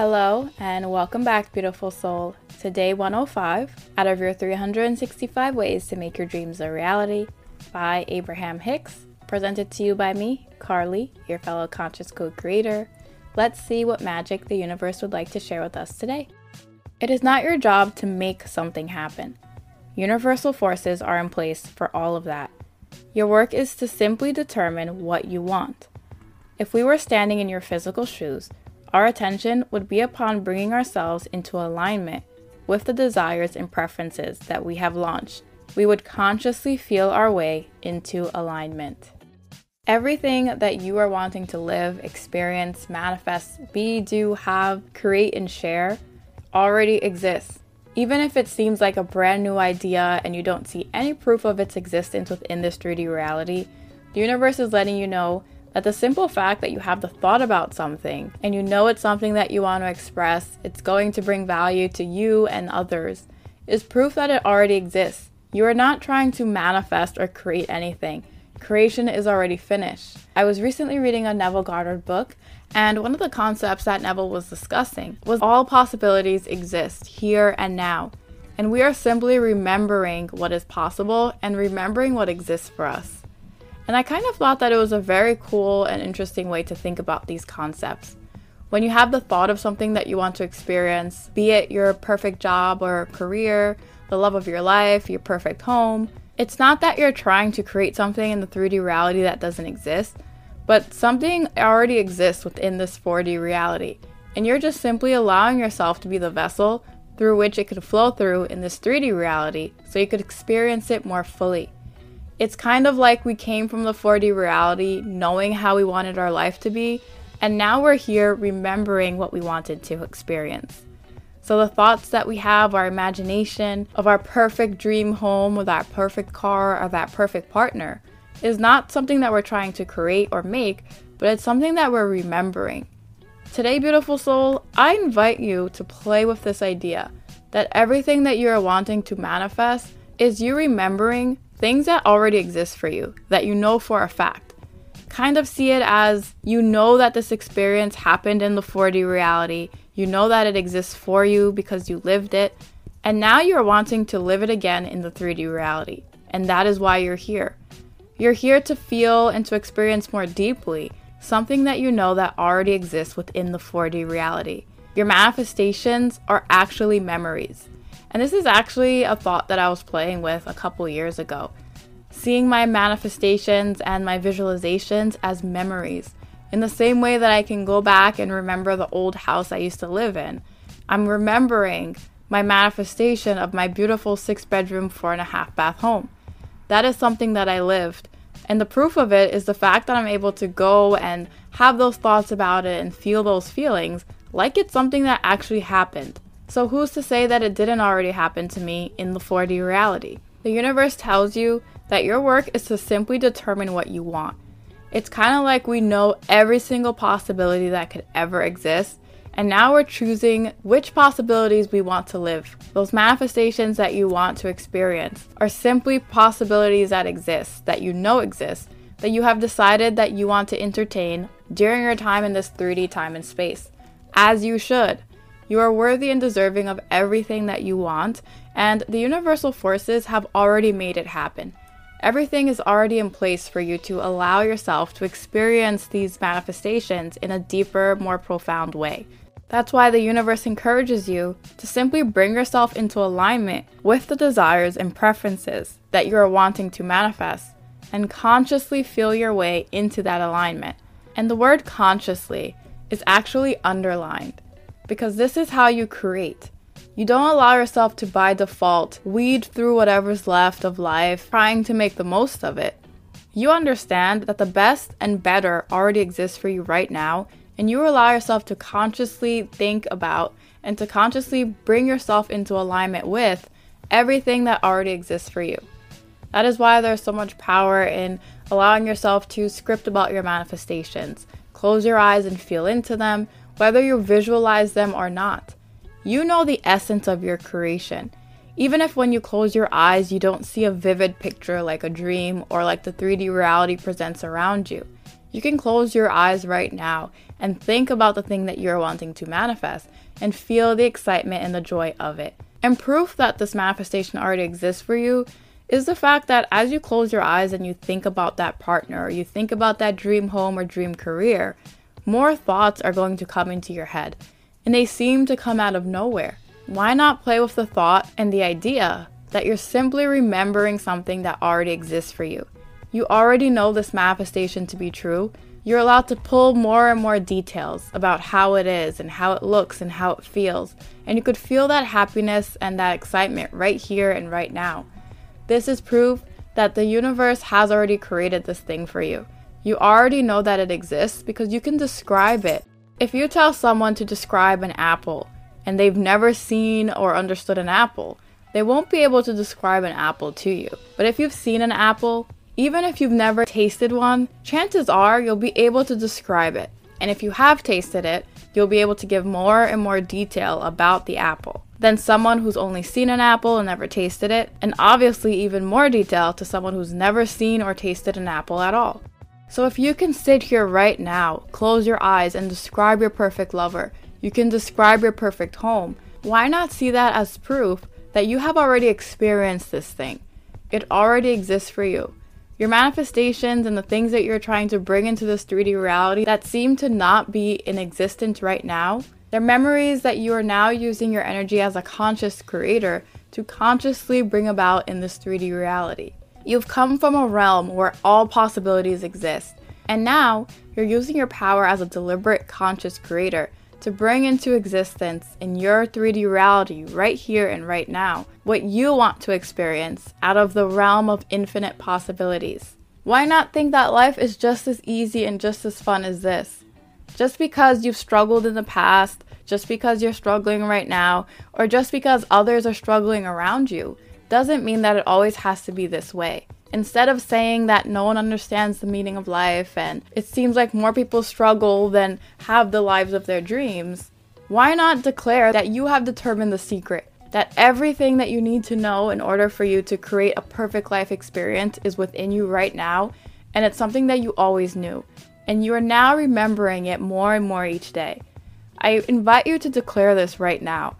Hello and welcome back, beautiful soul, to day 105 out of your 365 ways to make your dreams a reality by Abraham Hicks, presented to you by me, Carly, your fellow conscious co creator. Let's see what magic the universe would like to share with us today. It is not your job to make something happen. Universal forces are in place for all of that. Your work is to simply determine what you want. If we were standing in your physical shoes, our attention would be upon bringing ourselves into alignment with the desires and preferences that we have launched. We would consciously feel our way into alignment. Everything that you are wanting to live, experience, manifest, be, do, have, create, and share already exists. Even if it seems like a brand new idea and you don't see any proof of its existence within this 3D reality, the universe is letting you know that the simple fact that you have the thought about something and you know it's something that you want to express, it's going to bring value to you and others, is proof that it already exists. You are not trying to manifest or create anything. Creation is already finished. I was recently reading a Neville Goddard book, and one of the concepts that Neville was discussing was all possibilities exist here and now. And we are simply remembering what is possible and remembering what exists for us. And I kind of thought that it was a very cool and interesting way to think about these concepts. When you have the thought of something that you want to experience, be it your perfect job or career, the love of your life, your perfect home, it's not that you're trying to create something in the 3D reality that doesn't exist, but something already exists within this 4D reality. And you're just simply allowing yourself to be the vessel through which it could flow through in this 3D reality so you could experience it more fully. It's kind of like we came from the 4D reality knowing how we wanted our life to be, and now we're here remembering what we wanted to experience. So, the thoughts that we have, our imagination of our perfect dream home or that perfect car or that perfect partner, is not something that we're trying to create or make, but it's something that we're remembering. Today, beautiful soul, I invite you to play with this idea that everything that you are wanting to manifest is you remembering things that already exist for you that you know for a fact. Kind of see it as you know that this experience happened in the 4D reality, you know that it exists for you because you lived it, and now you're wanting to live it again in the 3D reality. And that is why you're here. You're here to feel and to experience more deeply something that you know that already exists within the 4D reality. Your manifestations are actually memories. And this is actually a thought that I was playing with a couple years ago. Seeing my manifestations and my visualizations as memories, in the same way that I can go back and remember the old house I used to live in. I'm remembering my manifestation of my beautiful six bedroom, four and a half bath home. That is something that I lived. And the proof of it is the fact that I'm able to go and have those thoughts about it and feel those feelings like it's something that actually happened. So, who's to say that it didn't already happen to me in the 4D reality? The universe tells you that your work is to simply determine what you want. It's kind of like we know every single possibility that could ever exist, and now we're choosing which possibilities we want to live. Those manifestations that you want to experience are simply possibilities that exist, that you know exist, that you have decided that you want to entertain during your time in this 3D time and space. As you should. You are worthy and deserving of everything that you want, and the universal forces have already made it happen. Everything is already in place for you to allow yourself to experience these manifestations in a deeper, more profound way. That's why the universe encourages you to simply bring yourself into alignment with the desires and preferences that you are wanting to manifest and consciously feel your way into that alignment. And the word consciously is actually underlined because this is how you create. You don't allow yourself to, by default, weed through whatever's left of life, trying to make the most of it. you understand that the best and better already exists for you right now, and you allow yourself to consciously think about and to consciously bring yourself into alignment with everything that already exists for you. That is why there's so much power in allowing yourself to script about your manifestations. Close your eyes and feel into them, whether you visualize them or not. You know the essence of your creation. Even if when you close your eyes, you don't see a vivid picture like a dream or like the 3D reality presents around you, you can close your eyes right now and think about the thing that you're wanting to manifest and feel the excitement and the joy of it. And proof that this manifestation already exists for you is the fact that as you close your eyes and you think about that partner, or you think about that dream home or dream career, more thoughts are going to come into your head. And they seem to come out of nowhere. Why not play with the thought and the idea that you're simply remembering something that already exists for you? You already know this manifestation to be true. You're allowed to pull more and more details about how it is and how it looks and how it feels. And you could feel that happiness and that excitement right here and right now. This is proof that the universe has already created this thing for you. You already know that it exists because you can describe it. If you tell someone to describe an apple and they've never seen or understood an apple, they won't be able to describe an apple to you. But if you've seen an apple, even if you've never tasted one, chances are you'll be able to describe it. And if you have tasted it, you'll be able to give more and more detail about the apple than someone who's only seen an apple and never tasted it, and obviously even more detail to someone who's never seen or tasted an apple at all. So if you can sit here right now, close your eyes, and describe your perfect lover, you can describe your perfect home, why not see that as proof that you have already experienced this thing? It already exists for you. Your manifestations and the things that you're trying to bring into this 3D reality that seem to not be in existence right now, they're memories that you are now using your energy as a conscious creator to consciously bring about in this 3D reality. You've come from a realm where all possibilities exist, and now you're using your power as a deliberate conscious creator to bring into existence in your 3D reality right here and right now what you want to experience out of the realm of infinite possibilities. Why not think that life is just as easy and just as fun as this? Just because you've struggled in the past, just because you're struggling right now, or just because others are struggling around you, doesn't mean that it always has to be this way. Instead of saying that no one understands the meaning of life and it seems like more people struggle than have the lives of their dreams, why not declare that you have determined the secret? That everything that you need to know in order for you to create a perfect life experience is within you right now, and it's something that you always knew and you are now remembering it more and more each day. I invite you to declare this right now.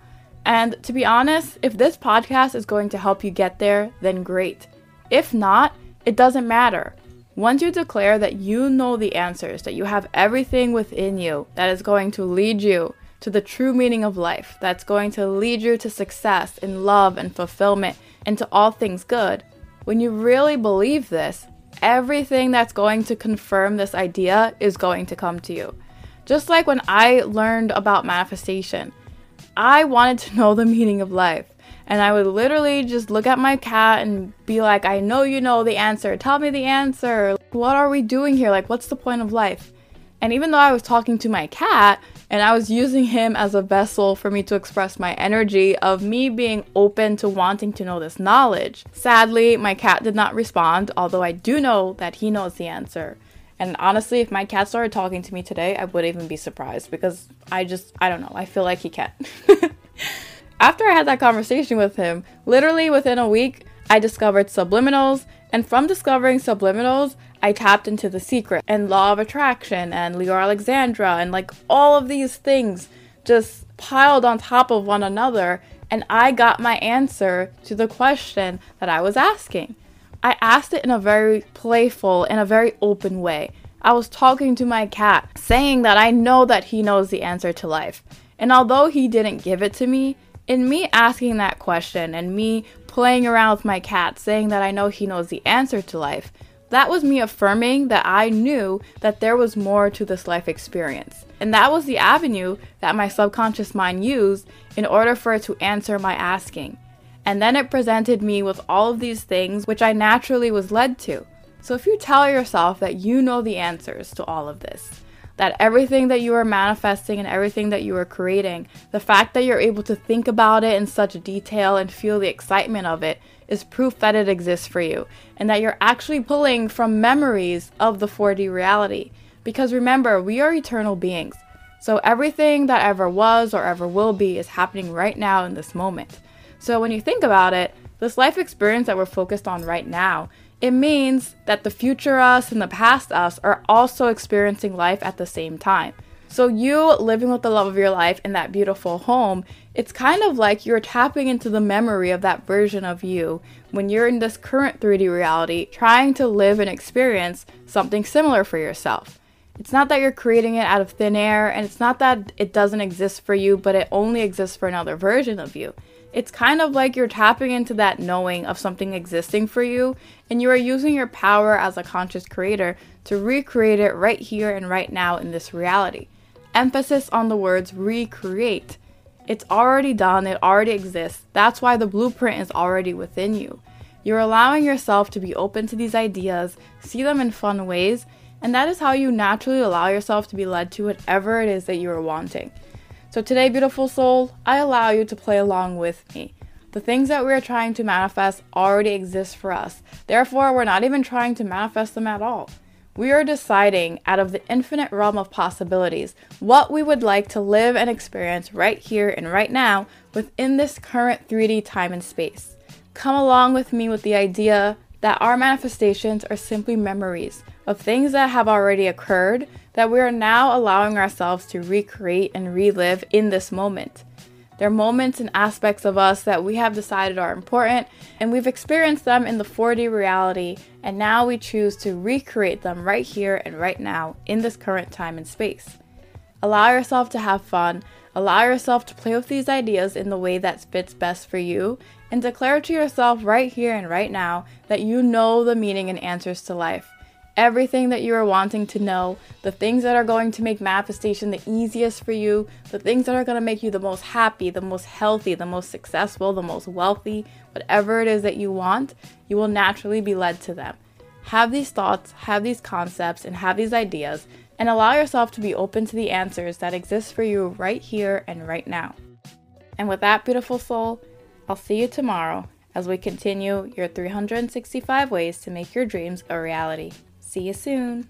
And to be honest, if this podcast is going to help you get there, then great. If not, it doesn't matter. Once you declare that you know the answers, that you have everything within you that is going to lead you to the true meaning of life, that's going to lead you to success in love and fulfillment and to all things good, when you really believe this, everything that's going to confirm this idea is going to come to you. Just like when I learned about manifestation, I wanted to know the meaning of life. And I would literally just look at my cat and be like, I know you know the answer. Tell me the answer. What are we doing here? Like, what's the point of life? And even though I was talking to my cat and I was using him as a vessel for me to express my energy of me being open to wanting to know this knowledge, sadly, my cat did not respond, although I do know that he knows the answer. And honestly, if my cat started talking to me today, I wouldn't even be surprised because I just, I don't know, I feel like he can. After I had that conversation with him, literally within a week, I discovered subliminals, and from discovering subliminals, I tapped into the secret and law of attraction and Leeor Alexandra and like all of these things just piled on top of one another and I got my answer to the question that I was asking. I asked it in a very playful and a very open way. I was talking to my cat, saying that I know that he knows the answer to life. And although he didn't give it to me, in me asking that question and me playing around with my cat, saying that I know he knows the answer to life, that was me affirming that I knew that there was more to this life experience. And that was the avenue that my subconscious mind used in order for it to answer my asking. And then it presented me with all of these things which I naturally was led to. So if you tell yourself that you know the answers to all of this, that everything that you are manifesting and everything that you are creating, the fact that you're able to think about it in such detail and feel the excitement of it is proof that it exists for you and that you're actually pulling from memories of the 4D reality. Because remember, we are eternal beings. So everything that ever was or ever will be is happening right now in this moment. So when you think about it, this life experience that we're focused on right now it means that the future us and the past us are also experiencing life at the same time. So, you living with the love of your life in that beautiful home, it's kind of like you're tapping into the memory of that version of you when you're in this current 3D reality, trying to live and experience something similar for yourself. It's not that you're creating it out of thin air, and it's not that it doesn't exist for you, but it only exists for another version of you. It's kind of like you're tapping into that knowing of something existing for you, and you are using your power as a conscious creator to recreate it right here and right now in this reality. Emphasis on the words recreate. It's already done, it already exists. That's why the blueprint is already within you. You're allowing yourself to be open to these ideas, see them in fun ways, and that is how you naturally allow yourself to be led to whatever it is that you are wanting. So today, beautiful soul, I allow you to play along with me. The things that we're trying to manifest already exist for us. Therefore, we're not even trying to manifest them at all. We are deciding out of the infinite realm of possibilities what we would like to live and experience right here and right now within this current 3D time and space. Come along with me with the idea that our manifestations are simply memories of things that have already occurred that we are now allowing ourselves to recreate and relive in this moment. There are moments and aspects of us that we have decided are important, and we've experienced them in the 4D reality, and now we choose to recreate them right here and right now in this current time and space. Allow yourself to have fun, allow yourself to play with these ideas in the way that fits best for you, and declare to yourself right here and right now that you know the meaning and answers to life everything that you are wanting to know, the things that are going to make manifestation the easiest for you, the things that are going to make you the most happy, the most healthy, the most successful, the most wealthy, whatever it is that you want, you will naturally be led to them. Have these thoughts, have these concepts, and have these ideas, and allow yourself to be open to the answers that exist for you right here and right now. And with that, beautiful soul, I'll see you tomorrow as we continue your 365 ways to make your dreams a reality. See you soon.